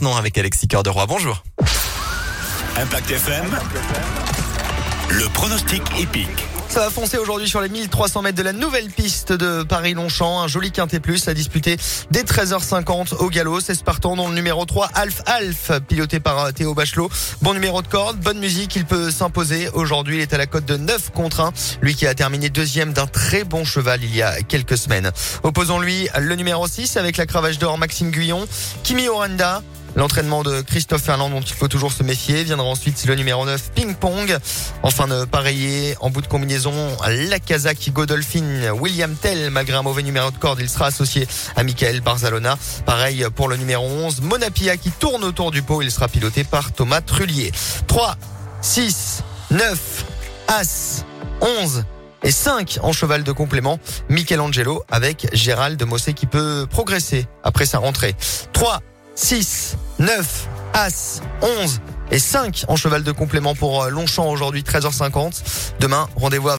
maintenant avec Alexis Cœur de Roi. Bonjour. Impact FM, le pronostic épique. Ça va foncer aujourd'hui sur les 1300 mètres de la nouvelle piste de Paris-Longchamp. Un joli quintet plus à disputer dès 13h50 au galop. C'est Spartan dans le numéro 3, Alf Alf, piloté par euh, Théo Bachelot. Bon numéro de corde, bonne musique, il peut s'imposer. Aujourd'hui, il est à la cote de 9 contre 1. Lui qui a terminé deuxième d'un très bon cheval il y a quelques semaines. Opposons-lui le numéro 6 avec la cravache d'or Maxime Guyon, Kimi Oranda, L'entraînement de Christophe Ferland dont il faut toujours se méfier. Viendra ensuite le numéro 9 Ping Pong. Enfin de en bout de combinaison la Kazakh Godolphin William Tell. Malgré un mauvais numéro de corde, il sera associé à Michael Barzalona. Pareil pour le numéro 11 Monapia qui tourne autour du pot. Il sera piloté par Thomas Trullier. 3, 6, 9, As, 11 et 5 en cheval de complément. Michelangelo avec Gérald Mossé qui peut progresser après sa rentrée. 3, 6, 9, As, 11 et 5 en cheval de complément pour euh, Longchamp aujourd'hui 13h50. Demain, rendez-vous à